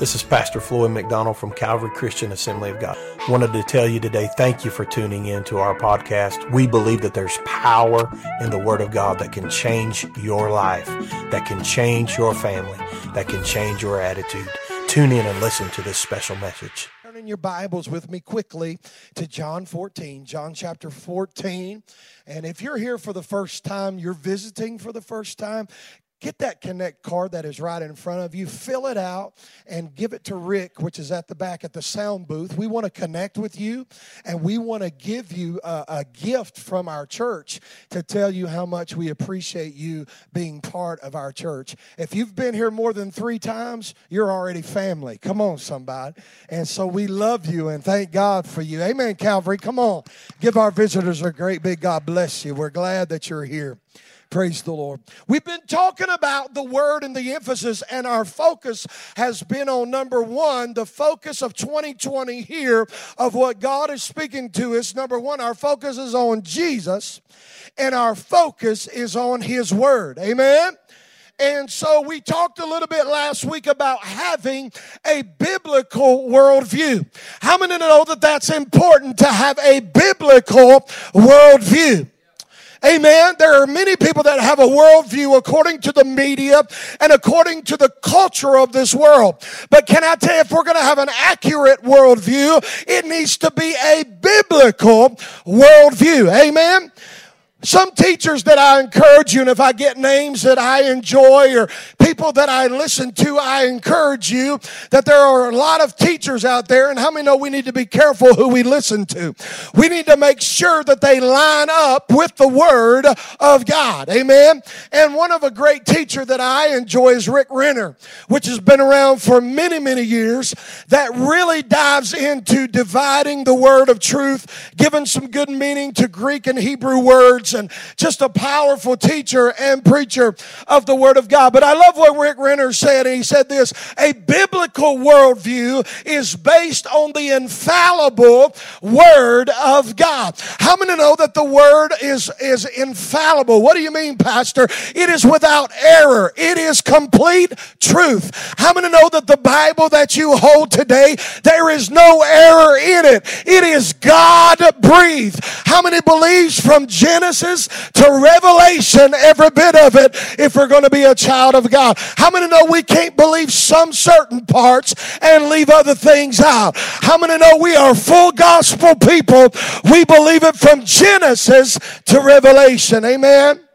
This is Pastor Floyd McDonald from Calvary Christian Assembly of God. Wanted to tell you today, thank you for tuning in to our podcast. We believe that there's power in the Word of God that can change your life, that can change your family, that can change your attitude. Tune in and listen to this special message. Turn in your Bibles with me quickly to John 14, John chapter 14. And if you're here for the first time, you're visiting for the first time, Get that Connect card that is right in front of you, fill it out, and give it to Rick, which is at the back at the sound booth. We want to connect with you, and we want to give you a, a, gift from our church to tell you how much we appreciate you being part of our church. If you've been here more than three times, you're already family. Come on, somebody. And so we love you and thank God for you. Amen, Calvary. Come on. Give our visitors a great big God bless you. We're glad that you're here. Praise the Lord. We've been talking about the word and the emphasis, and our focus has been on number one, the focus of 2020 here of what God is speaking to us. Number one, our focus is on Jesus, and our focus is on His word. Amen. And so we talked a little bit last week about having a biblical worldview. How many know that that's important to have a biblical worldview? Amen. There are many people that have a worldview according to the media and according to the culture of this world. But can I tell you, if we're going to have an accurate worldview, it needs to be a biblical worldview. Amen. Some teachers that I encourage you, and if I get names that I enjoy or people that I listen to, I encourage you that there are a lot of teachers out there, and how many know we need to be careful who we listen to? We need to make sure that they line up with the Word of God. Amen. And one of a great teacher that I enjoy is Rick Renner, which has been around for many, many years, that really dives into dividing the Word of truth, giving some good meaning to Greek and Hebrew words and just a powerful teacher and preacher of the Word of God. But I love what Rick Renner said. He said this a biblical worldview is based on the infallible Word of God. How many know that the Word is, is infallible? What do you mean, Pastor? It is without error, it is complete truth. How many know that the Bible that you hold today, there is no error in it? It is God breathed. How many believes from Genesis? Genesis to Revelation, every bit of it, if we're going to be a child of God. How many know we can't believe some certain parts and leave other things out? How many know we are full gospel people? We believe it from Genesis to Revelation. Amen.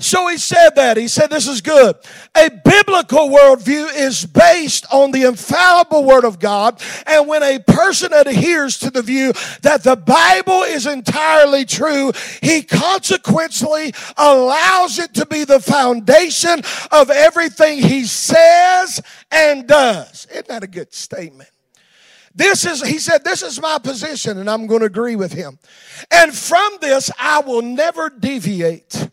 So he said that. He said this is good. A biblical worldview is based on the infallible word of God. And when a person adheres to the view that the Bible is entirely true, he consequently allows it to be the foundation of everything he says and does. Isn't that a good statement? This is, he said, this is my position, and I'm going to agree with him. And from this, I will never deviate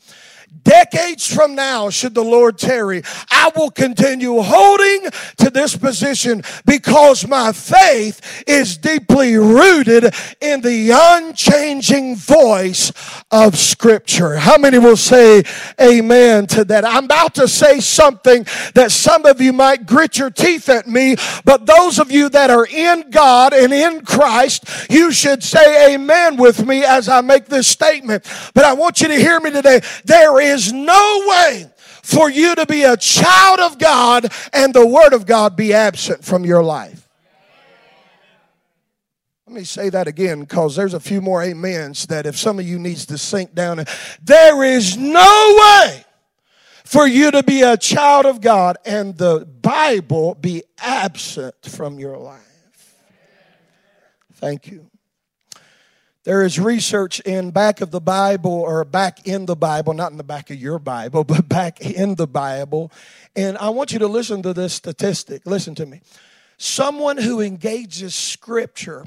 decades from now, should the Lord tarry, I will continue holding to this position because my faith is deeply rooted in the unchanging voice of Scripture. How many will say amen to that? I'm about to say something that some of you might grit your teeth at me, but those of you that are in God and in Christ, you should say amen with me as I make this statement. But I want you to hear me today. There is is no way for you to be a child of God and the Word of God be absent from your life. Let me say that again because there's a few more amens that if some of you needs to sink down. There is no way for you to be a child of God and the Bible be absent from your life. Thank you. There is research in back of the Bible or back in the Bible, not in the back of your Bible, but back in the Bible. And I want you to listen to this statistic. Listen to me. Someone who engages scripture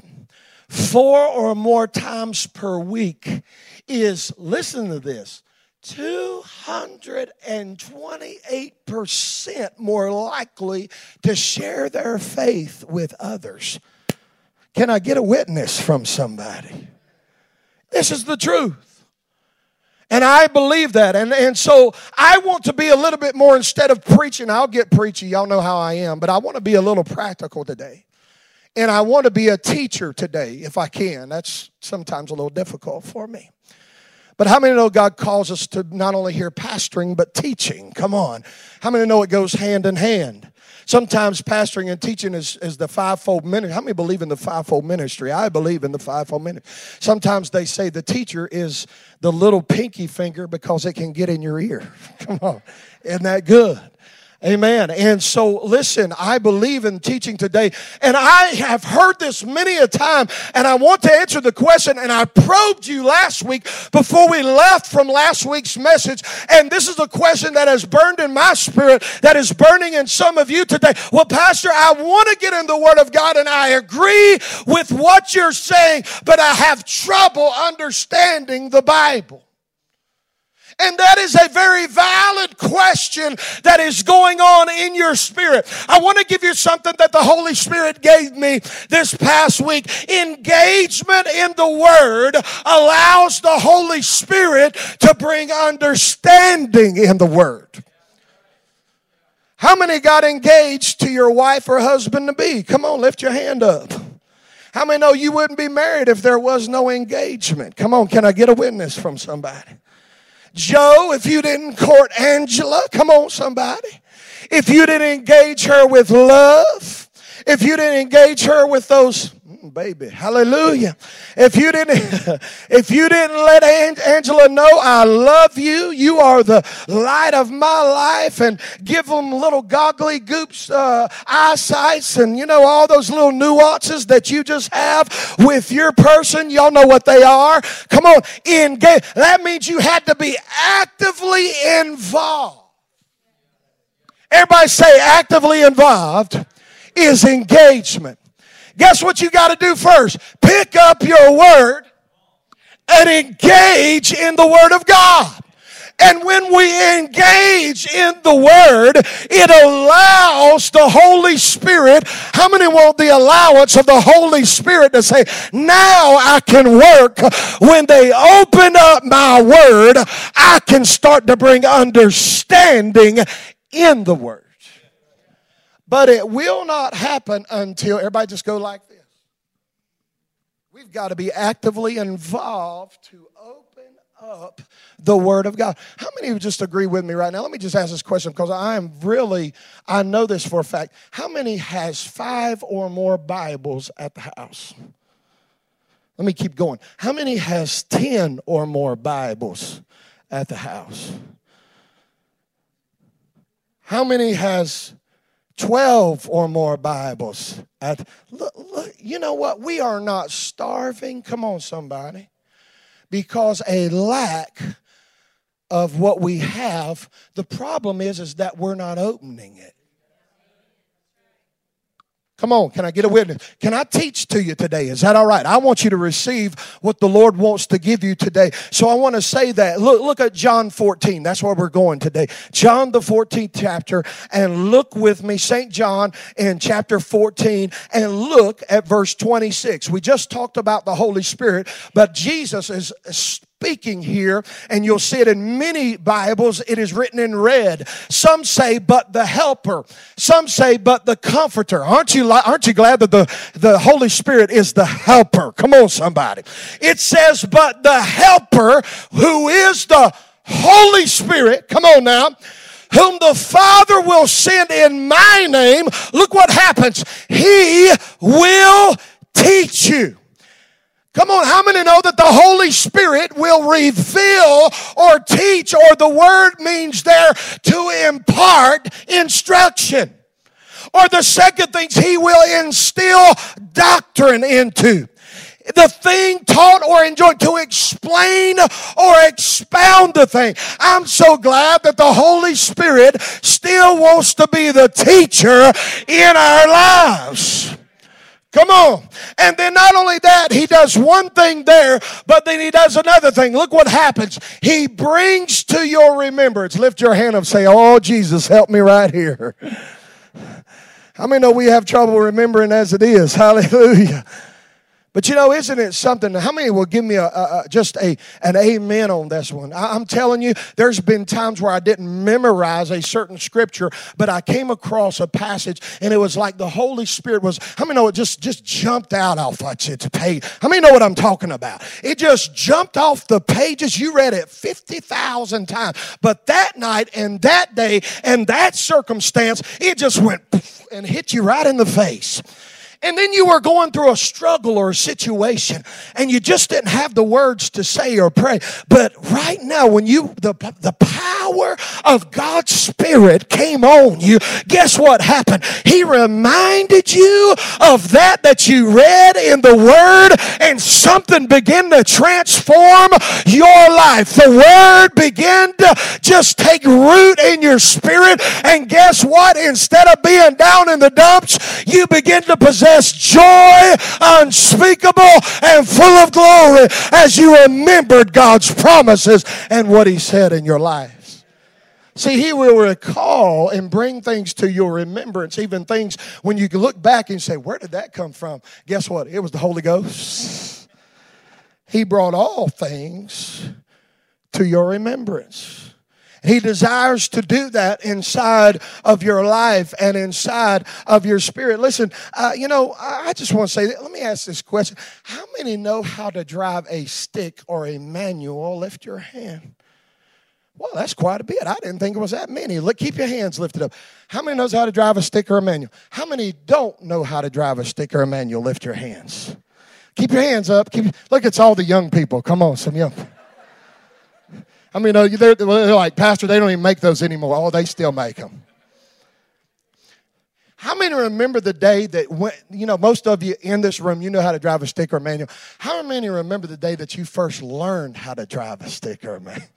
four or more times per week is, listen to this, 228% more likely to share their faith with others. Can I get a witness from somebody? This is the truth. And I believe that. And, and so I want to be a little bit more, instead of preaching, I'll get preachy. Y'all know how I am. But I want to be a little practical today. And I want to be a teacher today if I can. That's sometimes a little difficult for me. But how many know God calls us to not only hear pastoring, but teaching? Come on. How many know it goes hand in hand? Sometimes pastoring and teaching is, is the fivefold ministry. How many believe in the fivefold ministry? I believe in the fivefold ministry. Sometimes they say the teacher is the little pinky finger because it can get in your ear. Come on. Isn't that good? Amen. And so, listen, I believe in teaching today, and I have heard this many a time, and I want to answer the question, and I probed you last week before we left from last week's message, and this is a question that has burned in my spirit, that is burning in some of you today. Well, Pastor, I want to get in the Word of God, and I agree with what you're saying, but I have trouble understanding the Bible. And that is a very valid question that is going on in your spirit. I want to give you something that the Holy Spirit gave me this past week. Engagement in the Word allows the Holy Spirit to bring understanding in the Word. How many got engaged to your wife or husband to be? Come on, lift your hand up. How many know you wouldn't be married if there was no engagement? Come on, can I get a witness from somebody? Joe, if you didn't court Angela, come on, somebody. If you didn't engage her with love, if you didn't engage her with those baby. Hallelujah. If you didn't if you didn't let angela know i love you you are the light of my life and give them little goggly goops uh, eyesights and you know all those little nuances that you just have with your person. Y'all know what they are. Come on engage that means you had to be actively involved. Everybody say actively involved is engagement. Guess what you got to do first? Pick up your word and engage in the word of God. And when we engage in the Word, it allows the Holy Spirit. How many want the allowance of the Holy Spirit to say, now I can work? When they open up my Word, I can start to bring understanding in the Word. But it will not happen until everybody just go like this. We've got to be actively involved to open up the Word of God. How many of you just agree with me right now? Let me just ask this question because I am really, I know this for a fact. How many has five or more Bibles at the house? Let me keep going. How many has 10 or more Bibles at the house? How many has 12 or more Bibles. At, look, look, you know what? We are not starving. Come on, somebody. Because a lack of what we have, the problem is, is that we're not opening it. Come on, can I get a witness? Can I teach to you today? Is that all right? I want you to receive what the Lord wants to give you today. So I want to say that. Look, look at John 14. That's where we're going today. John, the 14th chapter, and look with me, St. John in chapter 14, and look at verse 26. We just talked about the Holy Spirit, but Jesus is speaking here, and you'll see it in many Bibles, it is written in red. Some say, but the helper. Some say, but the comforter. Aren't you, aren't you glad that the, the Holy Spirit is the helper? Come on, somebody. It says, but the helper, who is the Holy Spirit, come on now, whom the Father will send in my name, look what happens. He will teach you. Come on, how many know that the Holy Spirit will reveal or teach, or the word means there to impart instruction? Or the second thing, He will instill doctrine into the thing taught or enjoyed to explain or expound the thing. I'm so glad that the Holy Spirit still wants to be the teacher in our lives. Come on. And then not only that, he does one thing there, but then he does another thing. Look what happens. He brings to your remembrance. Lift your hand up say, Oh, Jesus, help me right here. How many know we have trouble remembering as it is? Hallelujah. But you know, isn't it something? How many will give me a, a, a just a an amen on this one? I, am telling you, there's been times where I didn't memorize a certain scripture, but I came across a passage, and it was like the Holy Spirit was. How many know it just just jumped out off its page? How many know what I'm talking about? It just jumped off the pages. You read it fifty thousand times, but that night and that day and that circumstance, it just went and hit you right in the face and then you were going through a struggle or a situation and you just didn't have the words to say or pray. But right now, when you, the, the power of God's Spirit came on you, guess what happened? He reminded you of that that you read in the Word and something began to transform your life. The Word began to just take root in your spirit. And guess what? Instead of being down in the dumps, you begin to possess possess joy unspeakable and full of glory as you remembered God's promises and what He said in your lives. See, He will recall and bring things to your remembrance, even things when you look back and say, Where did that come from? Guess what? It was the Holy Ghost. He brought all things to your remembrance. He desires to do that inside of your life and inside of your spirit. Listen, uh, you know, I just want to say, let me ask this question. How many know how to drive a stick or a manual? Lift your hand. Well, that's quite a bit. I didn't think it was that many. Look, keep your hands lifted up. How many knows how to drive a stick or a manual? How many don't know how to drive a stick or a manual? Lift your hands. Keep your hands up. Keep, look, it's all the young people. Come on, some young. I mean, they're, they're like, Pastor, they don't even make those anymore. Oh, they still make them. How many remember the day that when, you know, most of you in this room, you know how to drive a stick or manual. How many remember the day that you first learned how to drive a stick or manual?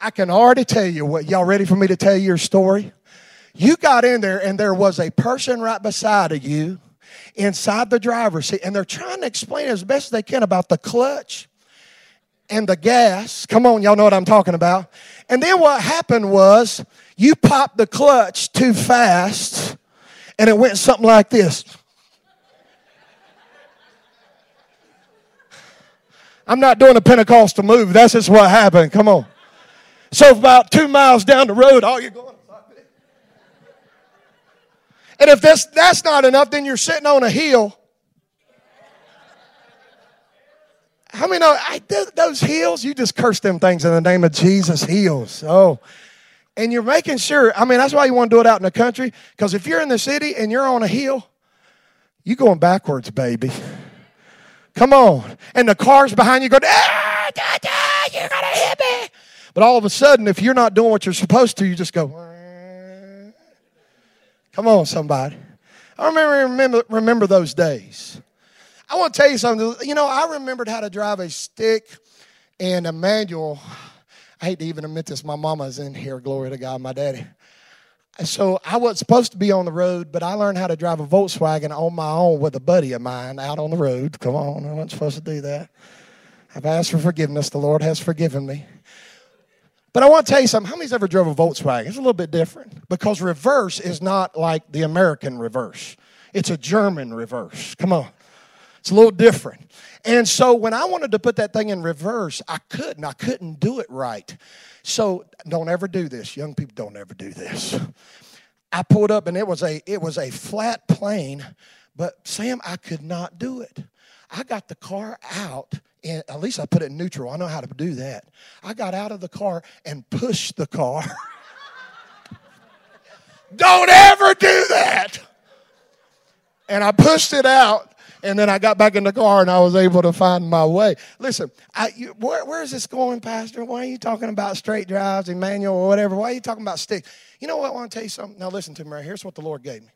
I can already tell you what, y'all ready for me to tell you your story? You got in there and there was a person right beside of you inside the driver's seat and they're trying to explain as best they can about the clutch and the gas. Come on, y'all know what I'm talking about. And then what happened was you popped the clutch too fast and it went something like this. I'm not doing a Pentecostal move. That's just what happened. Come on. So about two miles down the road, all you're going. And if that's, that's not enough, then you're sitting on a hill How many know I, those heels? You just curse them things in the name of Jesus. Heels. Oh. And you're making sure, I mean, that's why you want to do it out in the country. Because if you're in the city and you're on a hill, you're going backwards, baby. Come on. And the car's behind you go, ah, you're going to hit me. But all of a sudden, if you're not doing what you're supposed to, you just go, come on, somebody. I remember, remember, remember those days. I want to tell you something. You know, I remembered how to drive a stick and a manual. I hate to even admit this. My mama's in here. Glory to God, my daddy. So I wasn't supposed to be on the road, but I learned how to drive a Volkswagen on my own with a buddy of mine out on the road. Come on, I wasn't supposed to do that. I've asked for forgiveness. The Lord has forgiven me. But I want to tell you something. How many's ever drove a Volkswagen? It's a little bit different because reverse is not like the American reverse. It's a German reverse. Come on. It's a little different. And so when I wanted to put that thing in reverse, I couldn't. I couldn't do it right. So don't ever do this. Young people don't ever do this. I pulled up and it was a it was a flat plane, but Sam, I could not do it. I got the car out and at least I put it in neutral. I know how to do that. I got out of the car and pushed the car. don't ever do that. And I pushed it out and then I got back in the car and I was able to find my way. Listen, I, you, where, where is this going, Pastor? Why are you talking about straight drives, a manual, or whatever? Why are you talking about sticks? You know what? I want to tell you something. Now, listen to me right. Here's what the Lord gave me.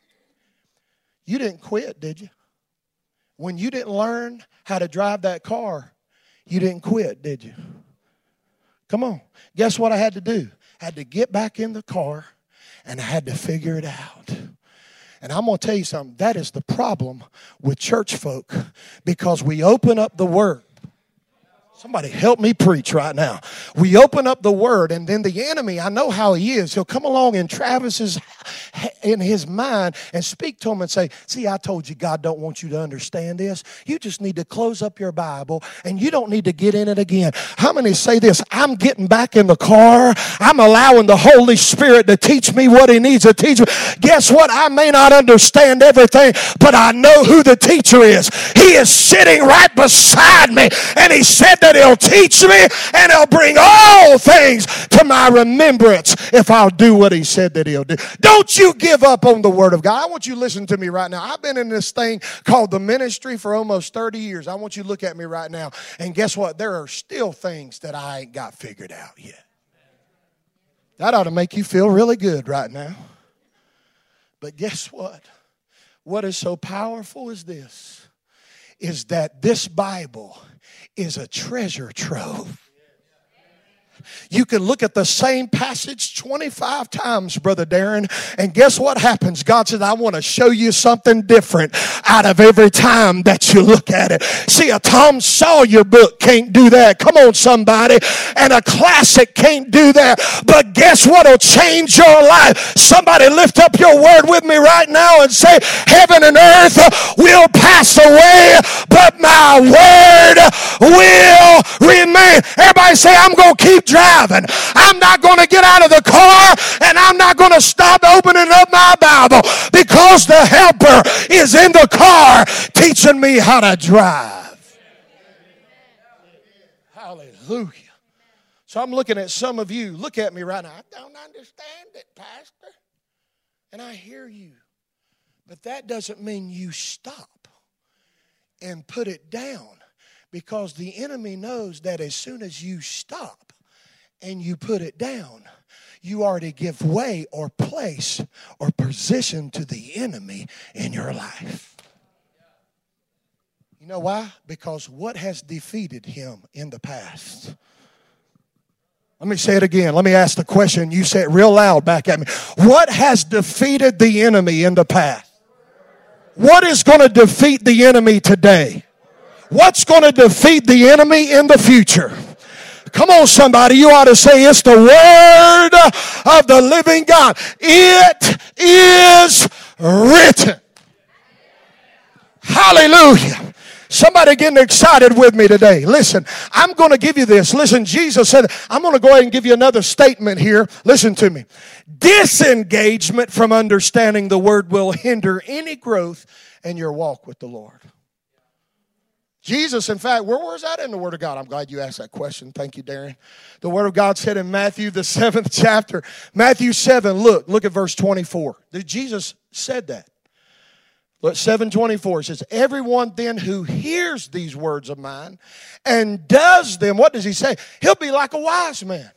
You didn't quit, did you? When you didn't learn how to drive that car, you didn't quit, did you? Come on. Guess what I had to do? I had to get back in the car and I had to figure it out. And I'm going to tell you something that is the problem with church folk because we open up the Word. Somebody help me preach right now. We open up the word, and then the enemy, I know how he is. He'll come along in Travis's in his mind and speak to him and say, See, I told you God don't want you to understand this. You just need to close up your Bible and you don't need to get in it again. How many say this? I'm getting back in the car. I'm allowing the Holy Spirit to teach me what he needs to teach me. Guess what? I may not understand everything, but I know who the teacher is. He is sitting right beside me, and he said that he'll teach me and he'll bring all things to my remembrance if I'll do what he said that he'll do. Don't you give up on the Word of God. I want you to listen to me right now. I've been in this thing called the ministry for almost 30 years. I want you to look at me right now. And guess what? There are still things that I ain't got figured out yet. That ought to make you feel really good right now. But guess what? What is so powerful is this is that this Bible is a treasure trove. You can look at the same passage 25 times, Brother Darren, and guess what happens? God says, I want to show you something different out of every time that you look at it. See, a Tom Sawyer book can't do that. Come on, somebody. And a classic can't do that. But guess what will change your life? Somebody lift up your word with me right now and say, Heaven and earth will pass away, but my word will remain. Everybody say, I'm going to keep driving. I'm not going to get out of the car and I'm not going to stop opening up my Bible because the helper is in the car teaching me how to drive. Hallelujah. So I'm looking at some of you. Look at me right now. I don't understand it, Pastor. And I hear you. But that doesn't mean you stop and put it down because the enemy knows that as soon as you stop and you put it down, you already give way or place or position to the enemy in your life. You know why? Because what has defeated him in the past? Let me say it again. Let me ask the question. You say it real loud back at me. What has defeated the enemy in the past? What is going to defeat the enemy today? What's going to defeat the enemy in the future? Come on, somebody. You ought to say it's the word of the living God. It is written. Hallelujah. Somebody getting excited with me today. Listen, I'm going to give you this. Listen, Jesus said, I'm going to go ahead and give you another statement here. Listen to me. Disengagement from understanding the word will hinder any growth in your walk with the Lord. Jesus, in fact, where was that in the Word of God? I'm glad you asked that question. Thank you, Darren. The Word of God said in Matthew, the seventh chapter, Matthew 7, look, look at verse 24. Jesus said that. Look, 724 says, Everyone then who hears these words of mine and does them, what does he say? He'll be like a wise man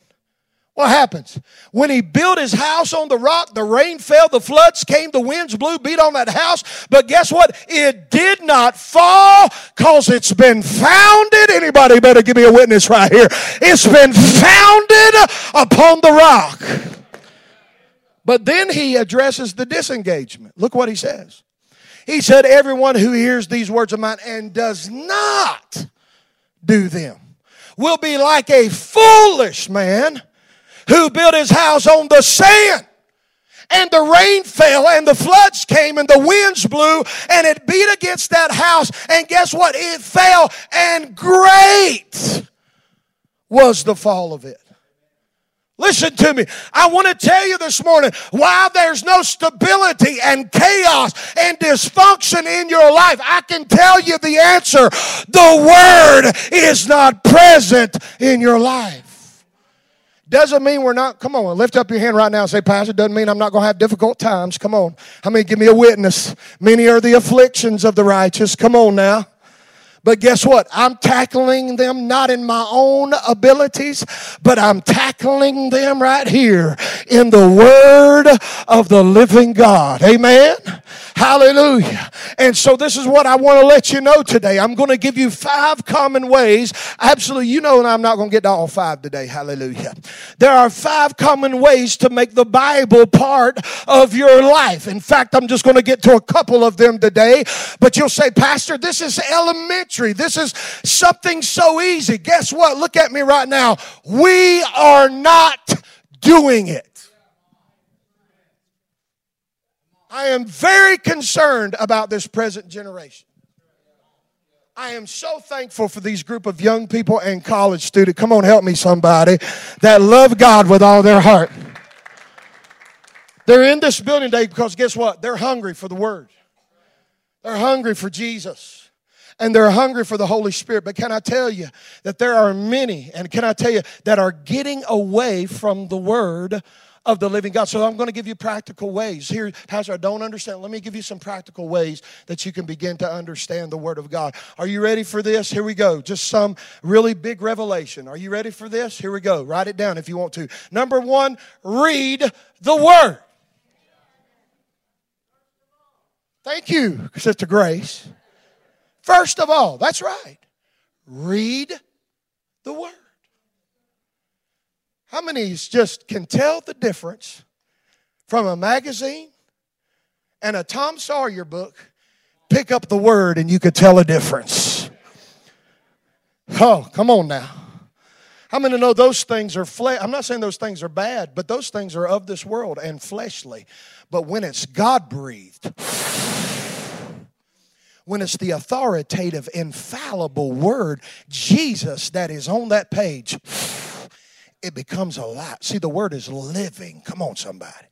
what happens? When he built his house on the rock, the rain fell, the floods came, the winds blew, beat on that house. But guess what? It did not fall because it's been founded. Anybody better give me a witness right here. It's been founded upon the rock. But then he addresses the disengagement. Look what he says. He said, Everyone who hears these words of mine and does not do them will be like a foolish man who built his house on the sand. And the rain fell and the floods came and the winds blew and it beat against that house. And guess what? It fell and great was the fall of it. Listen to me. I want to tell you this morning why there's no stability and chaos and dysfunction in your life. I can tell you the answer. The Word is not present in your life. Doesn't mean we're not, come on, lift up your hand right now and say, Pastor, doesn't mean I'm not going to have difficult times. Come on. How many give me a witness? Many are the afflictions of the righteous. Come on now. But guess what? I'm tackling them not in my own abilities, but I'm tackling them right here in the Word of the living God. Amen. Hallelujah. And so this is what I want to let you know today. I'm going to give you five common ways. Absolutely. You know, and I'm not going to get to all five today. Hallelujah. There are five common ways to make the Bible part of your life. In fact, I'm just going to get to a couple of them today. But you'll say, Pastor, this is elementary. This is something so easy. Guess what? Look at me right now. We are not doing it. I am very concerned about this present generation. I am so thankful for these group of young people and college students. Come on, help me, somebody that love God with all their heart. They're in this building today because guess what? They're hungry for the Word. They're hungry for Jesus. And they're hungry for the Holy Spirit. But can I tell you that there are many, and can I tell you that are getting away from the Word of the living God. So I'm going to give you practical ways. Here, Pastor, I don't understand. Let me give you some practical ways that you can begin to understand the Word of God. Are you ready for this? Here we go. Just some really big revelation. Are you ready for this? Here we go. Write it down if you want to. Number one, read the Word. Thank you, Sister Grace. First of all, that's right. Read the Word. How many just can tell the difference from a magazine and a Tom Sawyer book? Pick up the word and you could tell a difference. Oh, come on now. How many know those things are flesh? I'm not saying those things are bad, but those things are of this world and fleshly. But when it's God breathed, when it's the authoritative, infallible word, Jesus, that is on that page, it becomes alive. See, the word is living. Come on, somebody.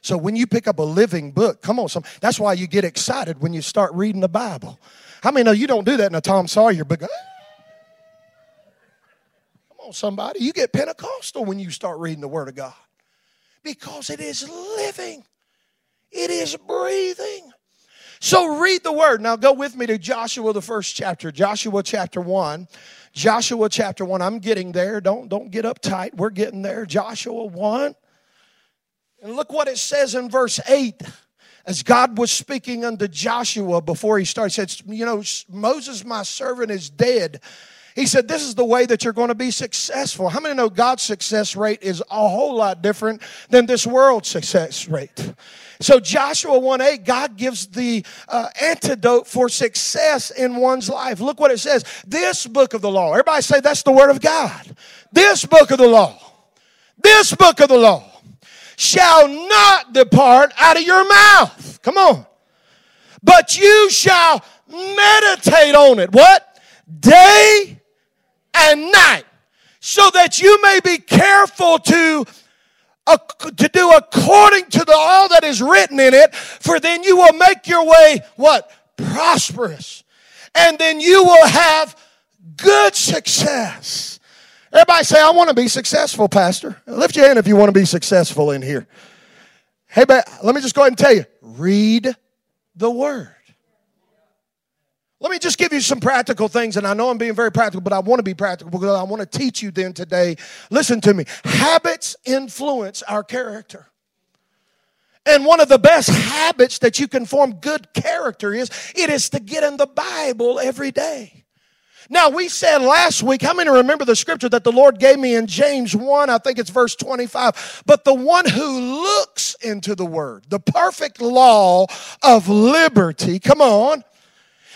So when you pick up a living book, come on, some that's why you get excited when you start reading the Bible. How many know you don't do that in a Tom Sawyer book? Ah. Come on, somebody. You get Pentecostal when you start reading the Word of God. Because it is living. It is breathing. So read the word. Now go with me to Joshua, the first chapter, Joshua chapter 1. Joshua chapter 1. I'm getting there. Don't, don't get uptight. We're getting there. Joshua 1. And look what it says in verse 8. As God was speaking unto Joshua before he started, he said, You know, Moses, my servant, is dead. He said, This is the way that you're going to be successful. How many know God's success rate is a whole lot different than this world's success rate? So Joshua 1:8, God gives the uh, antidote for success in one's life. Look what it says. This book of the law. Everybody say that's the word of God. This book of the law. This book of the law shall not depart out of your mouth. Come on. But you shall meditate on it. What? Day and night. So that you may be careful to to do according to the, all that is written in it, for then you will make your way what? Prosperous. And then you will have good success. Everybody say, I want to be successful, Pastor. Lift your hand if you want to be successful in here. Hey, but let me just go ahead and tell you read the Word. Let me just give you some practical things, and I know I'm being very practical, but I want to be practical because I want to teach you then today. Listen to me. Habits influence our character. And one of the best habits that you can form good character is it is to get in the Bible every day. Now, we said last week, how many remember the scripture that the Lord gave me in James 1? I think it's verse 25. But the one who looks into the word, the perfect law of liberty, come on,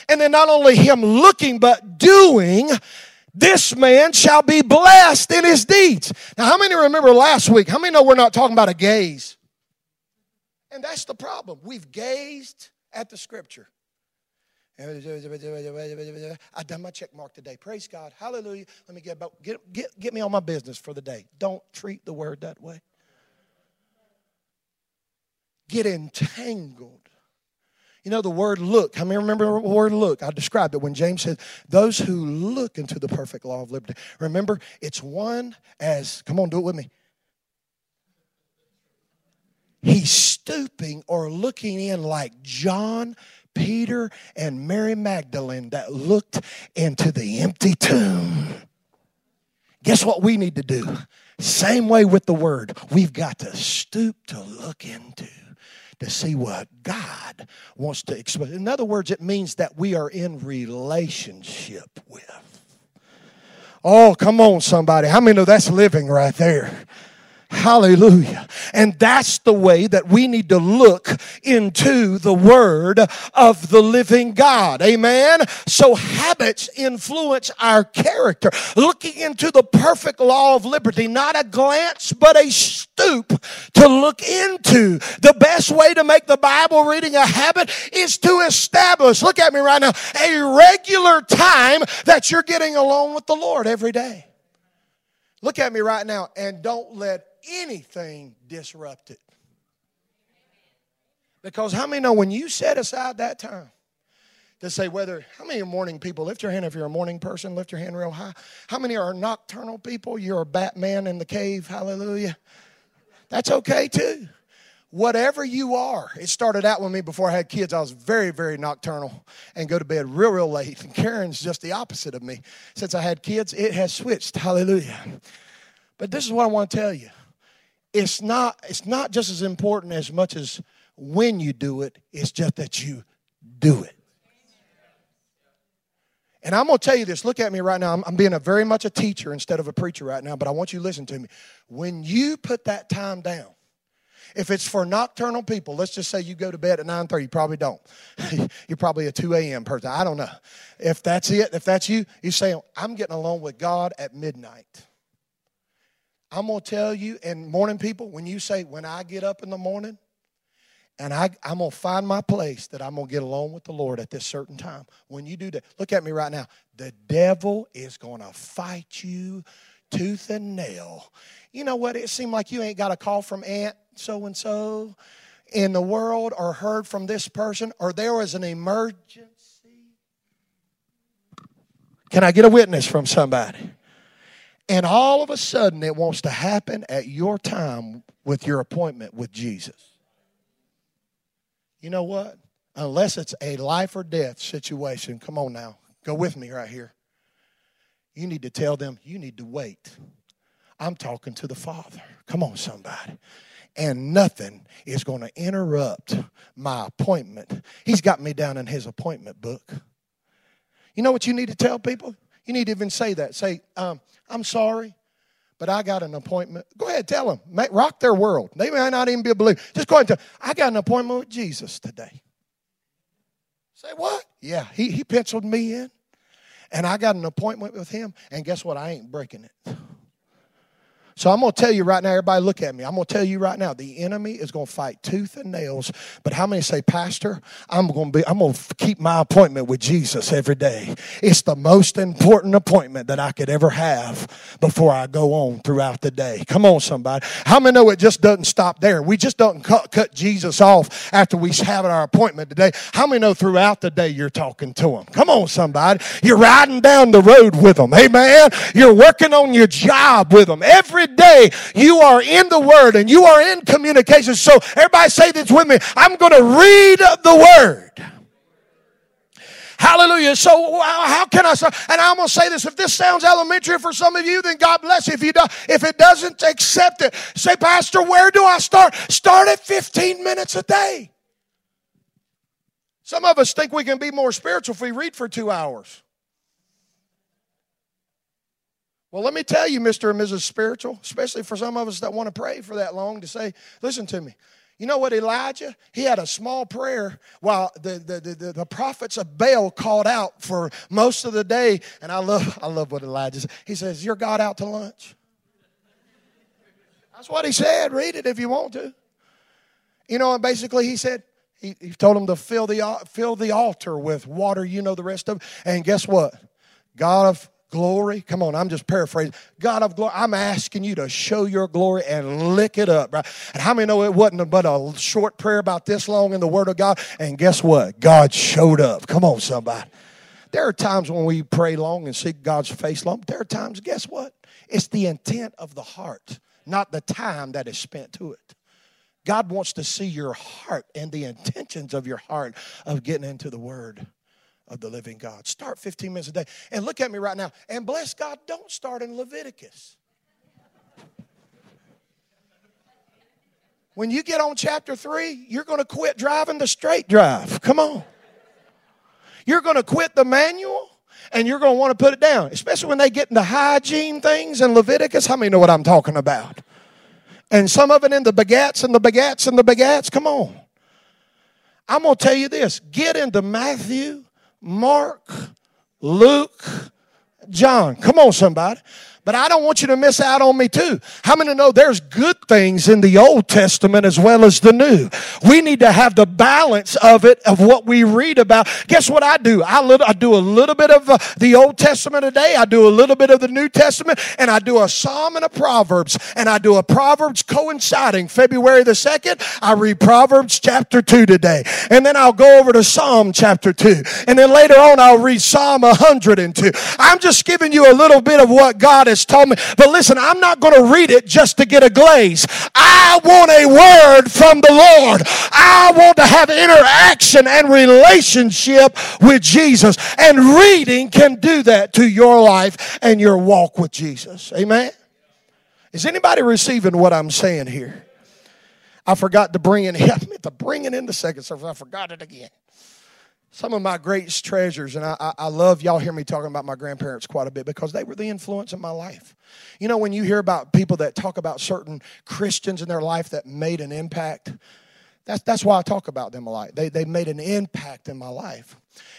and then not only him looking, but doing, this man shall be blessed in his deeds. Now, how many remember last week? How many know we're not talking about a gaze? And that's the problem. We've gazed at the scripture. I done my check mark today. Praise God. Hallelujah. Let me get about get, get get me on my business for the day. Don't treat the word that way. Get entangled you know, the word look. How many remember the word look? I described it when James said, Those who look into the perfect law of liberty. Remember, it's one as, come on, do it with me. He's stooping or looking in like John, Peter, and Mary Magdalene that looked into the empty tomb. Guess what we need to do? Same way with the word. We've got to stoop to look into to see what God wants to express. In other words, it means that we are in relationship with. Oh, come on, somebody. How many know that's living right there? Hallelujah. And that's the way that we need to look into the Word of the living God. Amen. So habits influence our character. Looking into the perfect law of liberty, not a glance, but a stoop to look into. The best way to make the Bible reading a habit is to establish, look at me right now, a regular time that you're getting along with the Lord every day. Look at me right now and don't let anything disrupted. Because how many know when you set aside that time to say whether, how many are morning people? Lift your hand if you're a morning person, lift your hand real high. How many are nocturnal people? You're a Batman in the cave, hallelujah. That's okay too. Whatever you are, it started out with me before I had kids. I was very, very nocturnal and go to bed real, real late. And Karen's just the opposite of me. Since I had kids, it has switched. Hallelujah. But this is what I want to tell you it's not, it's not just as important as much as when you do it, it's just that you do it. And I'm going to tell you this. Look at me right now. I'm, I'm, being a very much a teacher instead of a preacher right now, but I want you to listen to me. When you put that time down, if it's for nocturnal people, let's just say you go to bed at 9:30, you probably don't. You're probably a 2 a.m. person. I don't know. If that's it, if that's you, you say, I'm getting along with God at midnight. I'm going to tell you, and morning people, when you say, when I get up in the morning, and I, I'm going to find my place that I'm going to get along with the Lord at this certain time. When you do that, look at me right now. The devil is going to fight you tooth and nail. You know what? It seemed like you ain't got a call from Aunt so and so in the world or heard from this person or there was an emergency. Can I get a witness from somebody? And all of a sudden, it wants to happen at your time with your appointment with Jesus. You know what? Unless it's a life or death situation, come on now, go with me right here. You need to tell them, you need to wait. I'm talking to the Father. Come on, somebody. And nothing is going to interrupt my appointment. He's got me down in his appointment book. You know what you need to tell people? You need to even say that. Say, um, I'm sorry, but I got an appointment. Go ahead, tell them. Rock their world. They may not even be a believer. Just go ahead and tell I got an appointment with Jesus today. Say what? Yeah, he, he penciled me in. And I got an appointment with him. And guess what? I ain't breaking it. So I'm going to tell you right now, everybody look at me. I'm going to tell you right now, the enemy is going to fight tooth and nails. But how many say, Pastor, I'm going to be, I'm going to keep my appointment with Jesus every day. It's the most important appointment that I could ever have before I go on throughout the day. Come on, somebody. How many know it just doesn't stop there? We just don't cut, cut Jesus off after we have our appointment today. How many know throughout the day you're talking to him? Come on, somebody. You're riding down the road with them. Amen. You're working on your job with them. Every day you are in the Word and you are in communication. So everybody say this with me. I'm going to read the Word. Hallelujah. So how can I say? And I'm going to say this. If this sounds elementary for some of you, then God bless you. If you do, if it doesn't, accept it. Say, Pastor, where do I start? Start at 15 minutes a day. Some of us think we can be more spiritual if we read for two hours. Well, let me tell you, Mr. and Mrs. Spiritual, especially for some of us that want to pray for that long, to say, listen to me. You know what, Elijah? He had a small prayer while the, the, the, the, prophets of Baal called out for most of the day. And I love, I love what Elijah says. He says, Your God out to lunch? That's what he said. Read it if you want to. You know, and basically he said, he, he told him to fill the, fill the altar with water, you know the rest of it. And guess what? God of glory. Come on, I'm just paraphrasing. God of glory, I'm asking you to show your glory and lick it up, right? And how many know it wasn't but a short prayer about this long in the Word of God? And guess what? God showed up. Come on, somebody. There are times when we pray long and seek God's face long. There are times, guess what? It's the intent of the heart, not the time that is spent to it. God wants to see your heart and the intentions of your heart of getting into the Word of the living God. Start 15 minutes a day. And look at me right now. And bless God, don't start in Leviticus. When you get on chapter three, you're going to quit driving the straight drive. Come on. You're going to quit the manual and you're going to want to put it down, especially when they get into hygiene things in Leviticus. How many know what I'm talking about? And some of it in the begats and the begats and the begats. Come on. I'm going to tell you this get into Matthew, Mark, Luke, John. Come on, somebody. But I don't want you to miss out on me too. How many know there's good things in the Old Testament as well as the New? We need to have the balance of it, of what we read about. Guess what I do? I, I do a little bit of uh, the Old Testament today. I do a little bit of the New Testament and I do a Psalm and a Proverbs and I do a Proverbs coinciding. February the 2nd, I read Proverbs chapter 2 today. And then I'll go over to Psalm chapter 2. And then later on, I'll read Psalm 102. I'm just giving you a little bit of what God has has told me. But listen, I'm not going to read it just to get a glaze. I want a word from the Lord. I want to have interaction and relationship with Jesus. And reading can do that to your life and your walk with Jesus. Amen. Is anybody receiving what I'm saying here? I forgot to bring in. I meant to bring it in the second service. I forgot it again some of my greatest treasures, and I, I, love y'all hear me talking about my grandparents quite a bit because they were the influence in my life. You know, when you hear about people that talk about certain Christians in their life that made an impact, that's, that's why I talk about them a lot. They, they made an impact in my life.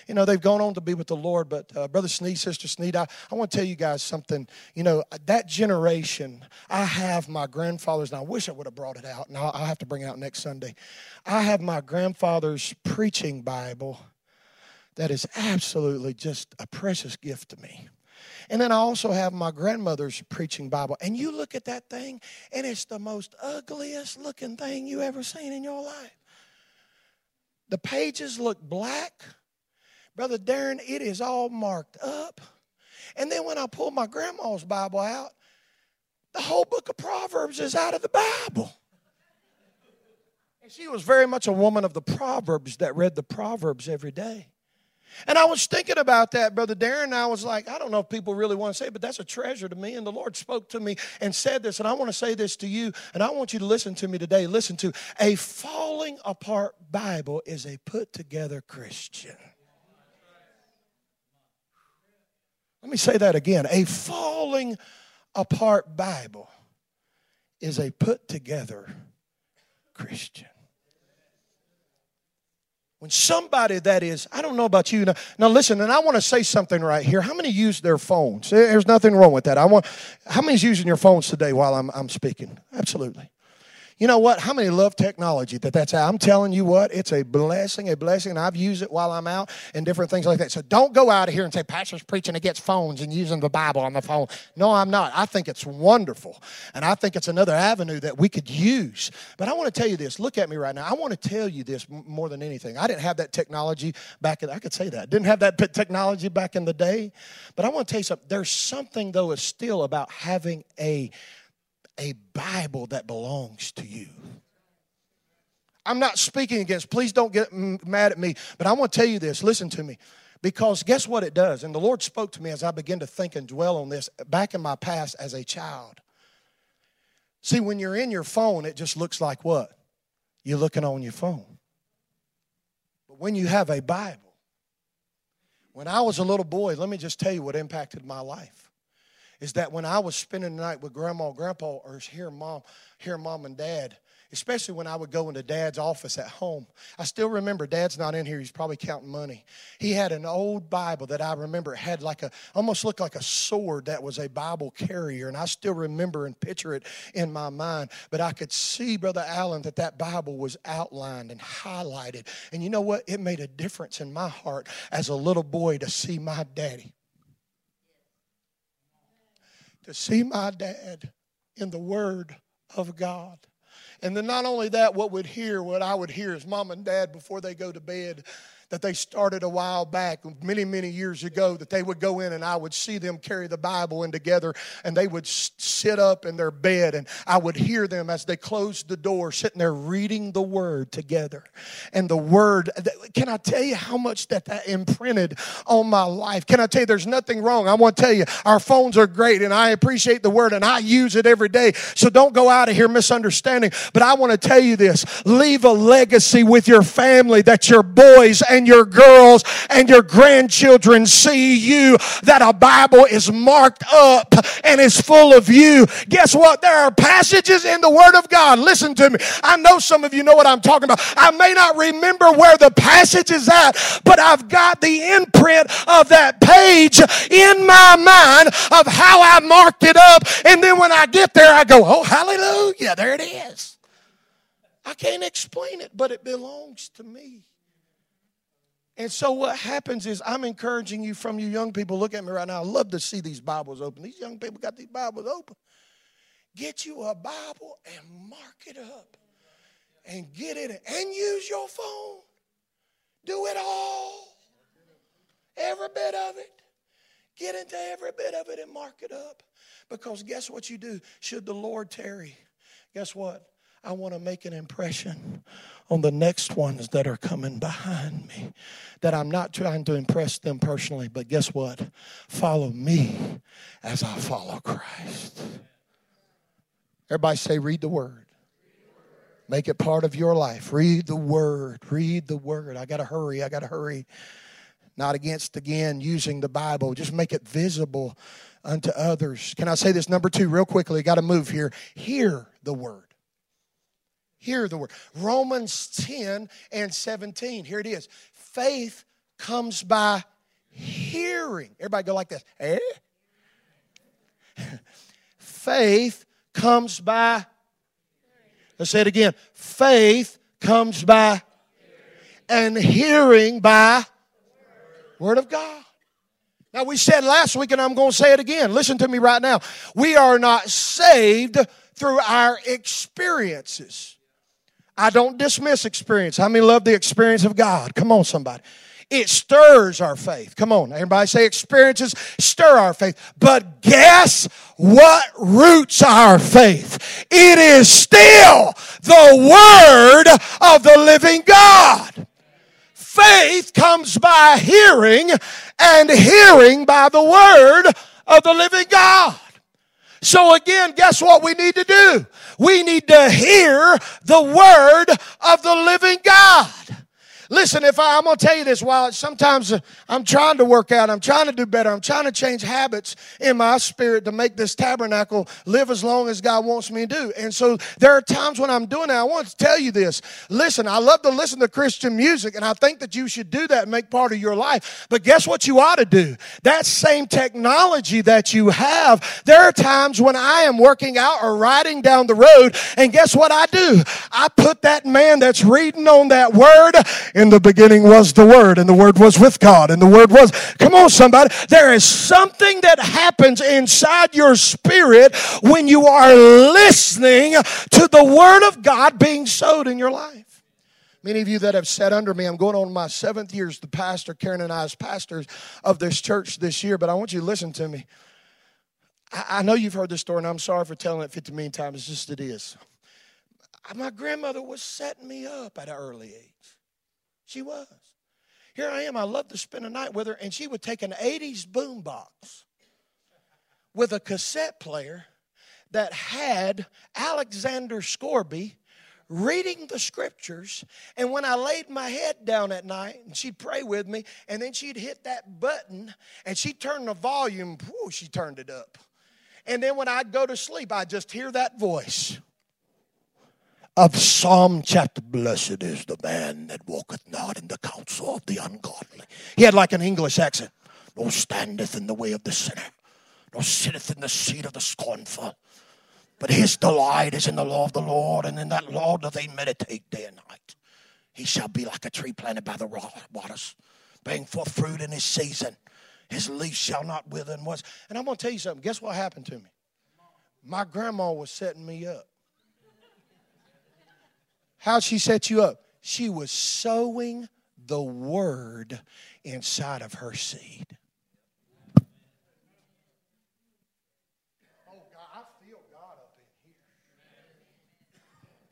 You know, they've gone on to be with the Lord, but uh, Brother Sneed, Sister Sneed, I, I want to tell you guys something. You know, that generation, I have my grandfather's, and I wish I would have brought it out, and I'll, I'll have to bring it out next Sunday. I have my grandfather's preaching Bible that is absolutely just a precious gift to me. And then I also have my grandmother's preaching Bible. And you look at that thing, and it's the most ugliest looking thing you ever seen in your life. The pages look black. Brother Darren, it is all marked up. And then when I pull my grandma's Bible out, the whole book of Proverbs is out of the Bible. And she was very much a woman of the Proverbs that read the Proverbs every day. And I was thinking about that, Brother Darren, I was like, I don't know if people really want to say it, but that's a treasure to me. And the Lord spoke to me and said this, and I want to say this to you, and I want you to listen to me today. Listen to a falling apart Bible is a put together Christian. Let me say that again. A falling apart Bible is a put together Christian. When somebody that is, I don't know about you. Now, now, listen, and I want to say something right here. How many use their phones? There's nothing wrong with that. I want how many's using your phones today while I'm I'm speaking? Absolutely. You know what? How many love technology that that's how? I'm telling you what, it's a blessing, a blessing. I've used it while I'm out and different things like that. So don't go out of here and say, Pastor's preaching against phones and using the Bible on the phone. No, I'm not. I think it's wonderful. And I think it's another avenue that we could use. But I want to tell you this. Look at me right now. I want to tell you this more than anything. I didn't have that technology back in, I could say that. I Didn't have that technology back in the day. But I want to tell you something. There's something, though, is still about having a a Bible that belongs to you. I'm not speaking against, please don't get mad at me, but I want to tell you this. Listen to me. Because guess what it does? And the Lord spoke to me as I began to think and dwell on this back in my past as a child. See, when you're in your phone, it just looks like what? You're looking on your phone. But when you have a Bible, when I was a little boy, let me just tell you what impacted my life is that when I was spending the night with grandma and grandpa or here mom, here mom and dad, especially when I would go into dad's office at home. I still remember dad's not in here, he's probably counting money. He had an old Bible that I remember it had like a almost looked like a sword that was a Bible carrier, and I still remember and picture it in my mind. But I could see, Brother Allen, that that Bible was outlined and highlighted. And you know what? It made a difference in my heart as a little boy to see my daddy to see my dad in the Word of God. And then not only that, what would hear, what I would hear is mom and dad before they go to bed, that they started a while back, many, many years ago, that they would go in and I would see them carry the Bible in together and they would sit up in their bed and I would hear them as they closed the door sitting there reading the Word together. And the Word, can I tell you how much that, that imprinted on my life? Can I tell you there's nothing wrong? I want to tell you our phones are great and I appreciate the Word and I use it every day. So don't go out of here misunderstanding. But I want to tell you this leave a legacy with your family that your boys and and your girls and your grandchildren see you that a Bible is marked up and is full of you. Guess what? There are passages in the Word of God. Listen to me. I know some of you know what I'm talking about. I may not remember where the passage is at, but I've got the imprint of that page in my mind of how I marked it up. And then when I get there, I go, oh, hallelujah, there it is. I can't explain it, but it belongs to me. And so what happens is I'm encouraging you from you young people. Look at me right now. I love to see these Bibles open. These young people got these Bibles open. Get you a Bible and mark it up. And get it and use your phone. Do it all. Every bit of it. Get into every bit of it and mark it up. Because guess what you do? Should the Lord tarry, guess what? I want to make an impression on the next ones that are coming behind me. That I'm not trying to impress them personally, but guess what? Follow me as I follow Christ. Everybody say, read the word. Make it part of your life. Read the word. Read the word. I got to hurry. I got to hurry. Not against, again, using the Bible. Just make it visible unto others. Can I say this number two real quickly? Got to move here. Hear the word. Hear the word. Romans 10 and 17. Here it is. Faith comes by hearing. Everybody go like this. Eh? Faith comes by. Let's say it again. Faith comes by and hearing by word of God. Now, we said last week, and I'm going to say it again. Listen to me right now. We are not saved through our experiences. I don't dismiss experience. How many love the experience of God? Come on, somebody. It stirs our faith. Come on, everybody say experiences stir our faith. But guess what roots our faith? It is still the Word of the living God. Faith comes by hearing, and hearing by the Word of the living God. So again, guess what we need to do? We need to hear the word of the living God. Listen, if I, am going to tell you this, while sometimes uh, I'm trying to work out, I'm trying to do better, I'm trying to change habits in my spirit to make this tabernacle live as long as God wants me to do. And so there are times when I'm doing that. I want to tell you this. Listen, I love to listen to Christian music, and I think that you should do that and make part of your life. But guess what you ought to do? That same technology that you have, there are times when I am working out or riding down the road, and guess what I do? I put that man that's reading on that word in the beginning was the Word, and the Word was with God, and the Word was. Come on, somebody. There is something that happens inside your spirit when you are listening to the Word of God being sowed in your life. Many of you that have sat under me, I'm going on my seventh year as the pastor, Karen and I as pastors of this church this year, but I want you to listen to me. I, know you've heard this story, and I'm sorry for telling it 50 million times. It's just it is. My grandmother was setting me up at an early age. She was. Here I am. I love to spend a night with her, and she would take an 80s boombox with a cassette player that had Alexander Scourby reading the scriptures. And when I laid my head down at night, and she'd pray with me, and then she'd hit that button and she'd turn the volume, she turned it up. And then when I'd go to sleep, I'd just hear that voice of Psalm chapter. Blessed is the man that walketh not in the counsel of the ungodly. He had like an English accent. Nor standeth in the way of the sinner, nor sitteth in the seat of the scornful. But his delight is in the law of the Lord, and in that law do they meditate day and night. He shall be like a tree planted by the waters, bearing forth fruit in his season. His leaf shall not wither and was. And I'm going to tell you something. Guess what happened to me? My grandma was setting me up. How'd she set you up? She was sowing the word inside of her seed. Oh God, I feel God up here.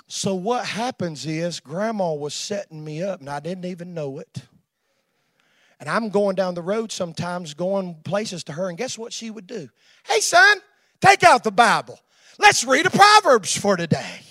So what happens is grandma was setting me up and I didn't even know it. And I'm going down the road sometimes, going places to her, and guess what she would do? Hey, son, take out the Bible. Let's read a Proverbs for today.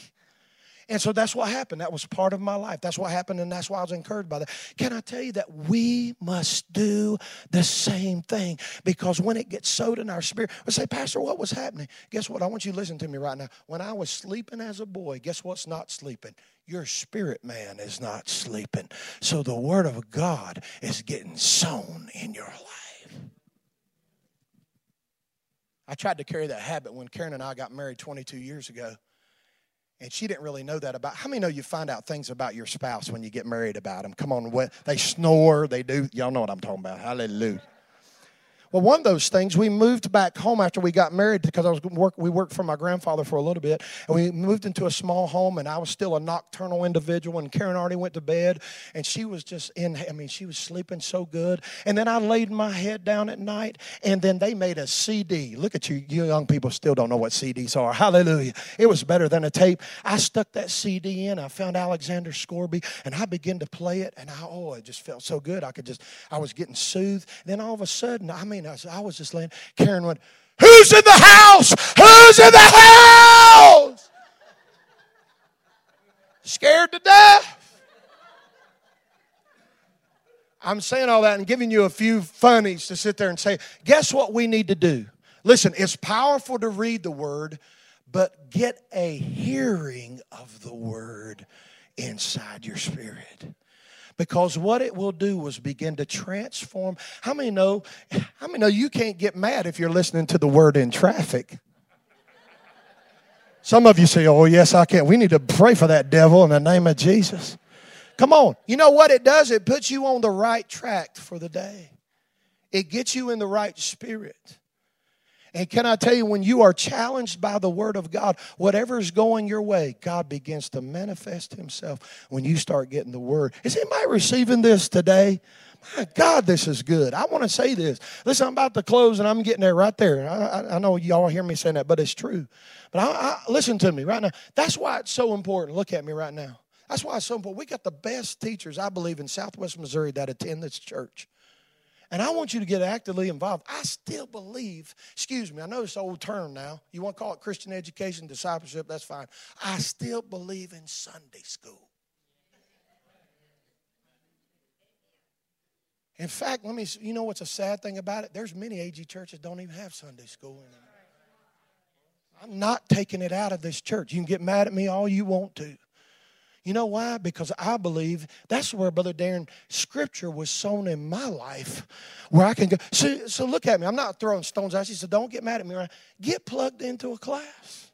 And so that's what happened. That was part of my life. That's what happened, and that's why I was encouraged by that. Can I tell you that we must do the same thing? Because when it gets sowed in our spirit, we say, Pastor, what was happening? Guess what? I want you to listen to me right now. When I was sleeping as a boy, guess what's not sleeping? Your spirit man is not sleeping. So the word of God is getting sown in your life. I tried to carry that habit when Karen and I got married 22 years ago. And she didn't really know that about. How many know you find out things about your spouse when you get married about them? Come on, what they snore, they do. Y'all know what I'm talking about. Hallelujah. Well, one of those things, we moved back home after we got married because I was work. We worked for my grandfather for a little bit, and we moved into a small home. And I was still a nocturnal individual. And Karen already went to bed, and she was just in. I mean, she was sleeping so good. And then I laid my head down at night, and then they made a CD. Look at you, you young people still don't know what CDs are. Hallelujah! It was better than a tape. I stuck that CD in. I found Alexander Scourby, and I began to play it. And I, oh, it just felt so good. I could just, I was getting soothed. Then all of a sudden, I mean. I, said, I was just laying. Karen went, Who's in the house? Who's in the house? Scared to death. I'm saying all that and giving you a few funnies to sit there and say, guess what we need to do? Listen, it's powerful to read the word, but get a hearing of the word inside your spirit because what it will do is begin to transform. How many know? How many know you can't get mad if you're listening to the word in traffic? Some of you say, "Oh yes, I can." We need to pray for that devil in the name of Jesus. Come on. You know what it does? It puts you on the right track for the day. It gets you in the right spirit. And can I tell you, when you are challenged by the Word of God, whatever's going your way, God begins to manifest Himself when you start getting the Word. Is anybody receiving this today? My God, this is good. I want to say this. Listen, I'm about to close and I'm getting there right there. I, I, I know y'all hear me saying that, but it's true. But I, I, listen to me right now. That's why it's so important. Look at me right now. That's why it's so important. We got the best teachers, I believe, in Southwest Missouri that attend this church. And I want you to get actively involved. I still believe, excuse me, I know it's an old term now. You want to call it Christian education, discipleship, that's fine. I still believe in Sunday school. In fact, let me, you know what's a sad thing about it? There's many AG churches don't even have Sunday school anymore. I'm not taking it out of this church. You can get mad at me all you want to. You know why? Because I believe that's where, Brother Darren, Scripture was sown in my life, where I can go. So, so look at me. I'm not throwing stones at you, so don't get mad at me. Right? Get plugged into a class.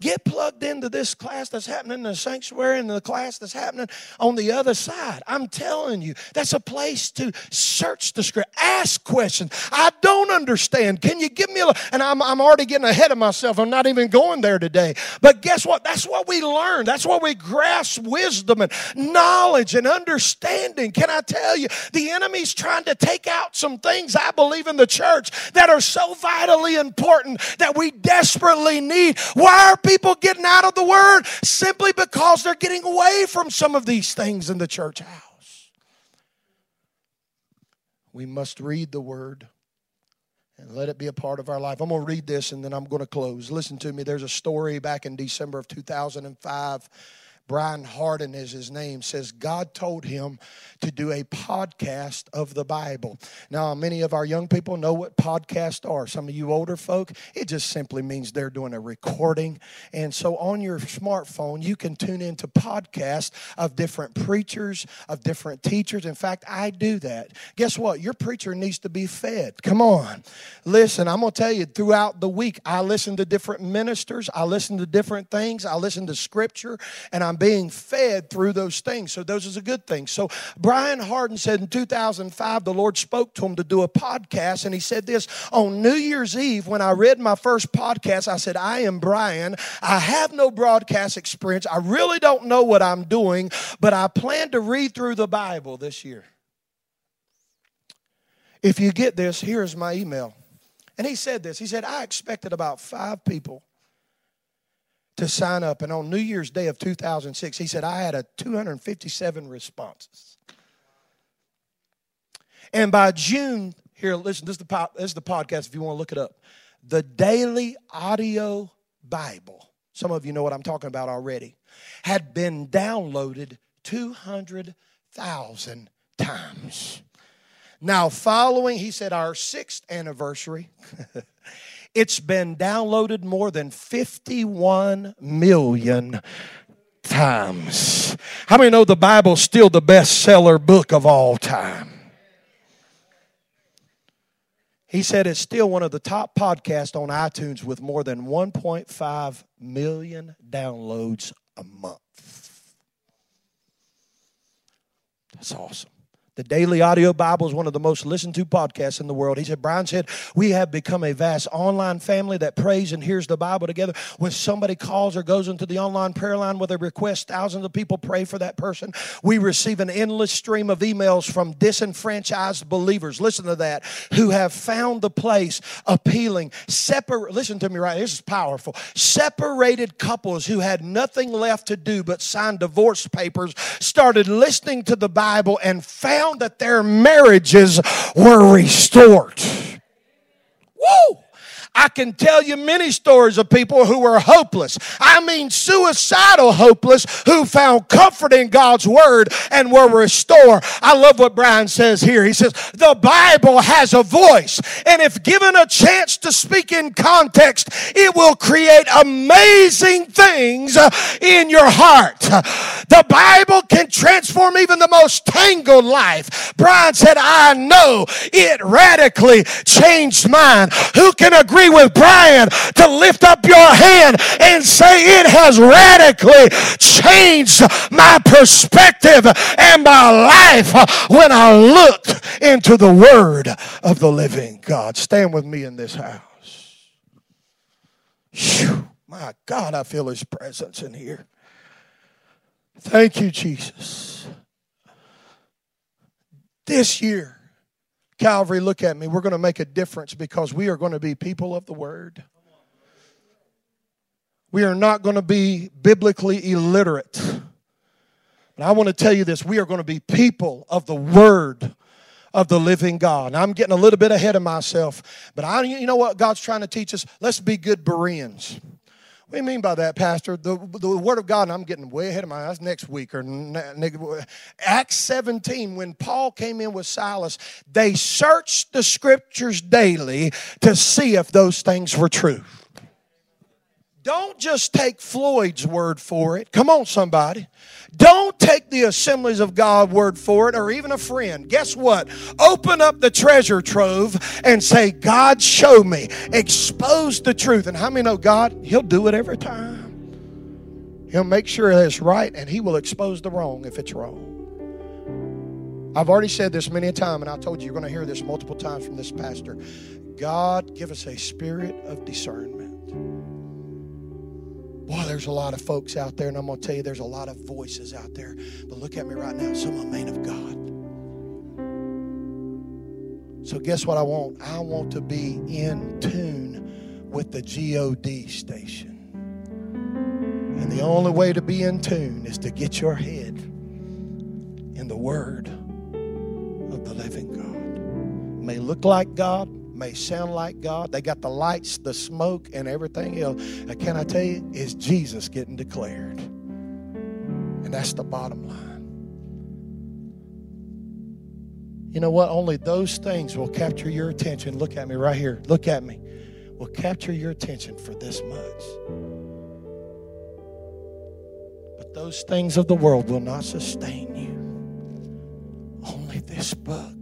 Get plugged into this class that's happening in the sanctuary and the class that's happening on the other side. I'm telling you, that's a place to search the script, ask questions. I don't understand. Can you give me a and I'm I'm already getting ahead of myself. I'm not even going there today. But guess what? That's what we learn. That's what we grasp wisdom and knowledge and understanding. Can I tell you, the enemy's trying to take out some things I believe in the church that are so vitally important that we desperately need. Why are people getting out of the word simply because they're getting away from some of these things in the church house. We must read the word and let it be a part of our life. I'm going to read this and then I'm going to close. Listen to me. There's a story back in December of 2005 Brian Hardin is his name, says God told him to do a podcast of the Bible. Now, many of our young people know what podcasts are. Some of you older folk, it just simply means they're doing a recording. And so on your smartphone, you can tune into podcasts of different preachers, of different teachers. In fact, I do that. Guess what? Your preacher needs to be fed. Come on. Listen, I'm going to tell you, throughout the week, I listen to different ministers, I listen to different things, I listen to scripture, and I'm I'm being fed through those things. So those is a good thing. So Brian Hardin said in 2005, the Lord spoke to him to do a podcast, and he said this on New Year's Eve when I read my first podcast. I said, I am Brian. I have no broadcast experience. I really don't know what I'm doing, but I plan to read through the Bible this year. If you get this, here's my email. And he said this. He said, I expected about five people to sign up. And on New Year's Day of 2006, he said, I had a 257 responses. And by June, here, listen, this is, the, this is the podcast if you want to look it up. The Daily Audio Bible, some of you know what I'm talking about already, had been downloaded 200,000 times. Now, following, he said, our sixth anniversary, it's been downloaded more than 51 million times. How many know the Bible's still the bestseller book of all time? He said it's still one of the top podcasts on iTunes with more than 1.5 million downloads a month. That's awesome. The Daily Audio Bible is one of the most listened to podcasts in the world. He said, Brian said, we have become a vast online family that prays and hears the Bible together. When somebody calls or goes into the online prayer line with a request, thousands of people pray for that person. We receive an endless stream of emails from disenfranchised believers, listen to that, who have found the place appealing. Separate, listen to me right, this is powerful. Separated couples who had nothing left to do but sign divorce papers started listening to the Bible and found found that their marriages were restored. Woo! I can tell you many stories of people who were hopeless. I mean, suicidal hopeless, who found comfort in God's word and were restored. I love what Brian says here. He says, The Bible has a voice, and if given a chance to speak in context, it will create amazing things uh, in your heart. The Bible can transform even the most tangled life. Brian said, I know it radically changed mine. Who can agree? Agree with Brian to lift up your hand and say, It has radically changed my perspective and my life when I looked into the Word of the living God. Stand with me in this house. Whew, my God, I feel His presence in here. Thank you, Jesus. This year, Calvary, look at me. We're going to make a difference because we are going to be people of the Word. We are not going to be biblically illiterate. And I want to tell you this we are going to be people of the Word of the living God. I'm getting a little bit ahead of myself, but I, you know what God's trying to teach us? Let's be good Bereans. What do you mean by that, Pastor? The, the Word of God, I'm getting way ahead of my eyes next week or Acts 17, when Paul came in with Silas, they searched the scriptures daily to see if those things were true. Don't just take Floyd's word for it. Come on, somebody. Don't take the assemblies of God word for it or even a friend. Guess what? Open up the treasure trove and say, God, show me. Expose the truth. And how many know God? He'll do it every time. He'll make sure it's right and He will expose the wrong if it's wrong. I've already said this many a time, and I told you you're going to hear this multiple times from this pastor. God, give us a spirit of discernment. Boy, there's a lot of folks out there, and I'm going to tell you there's a lot of voices out there. But look at me right now. Some of them ain't of God. So, guess what I want? I want to be in tune with the GOD station. And the only way to be in tune is to get your head in the Word of the living God. It may look like God, may sound like God. They got the lights, the smoke, and everything else. And can I tell you, is Jesus getting declared? And that's the bottom line. You know what? Only those things will capture your attention. Look at me right here. Look at me. Will capture your attention for this much. But those things of the world will not sustain you. Only this book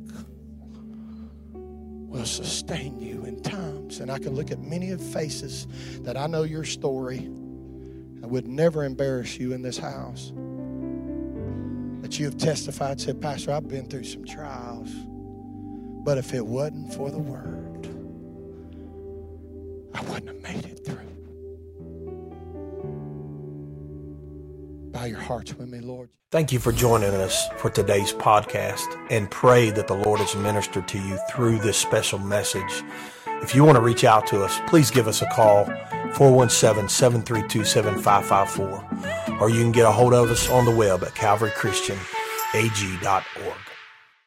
sustain you in times. And I can look at many of faces that I know your story. I would never embarrass you in this house. That you have testified, said, Pastor, I've been through some trials. But if it wasn't for the word, I wouldn't have made it through. Your hearts with me, Lord. Thank you for joining us for today's podcast and pray that the Lord has ministered to you through this special message. If you want to reach out to us, please give us a call, 417 732 7554, or you can get a hold of us on the web at calvarychristianag.org.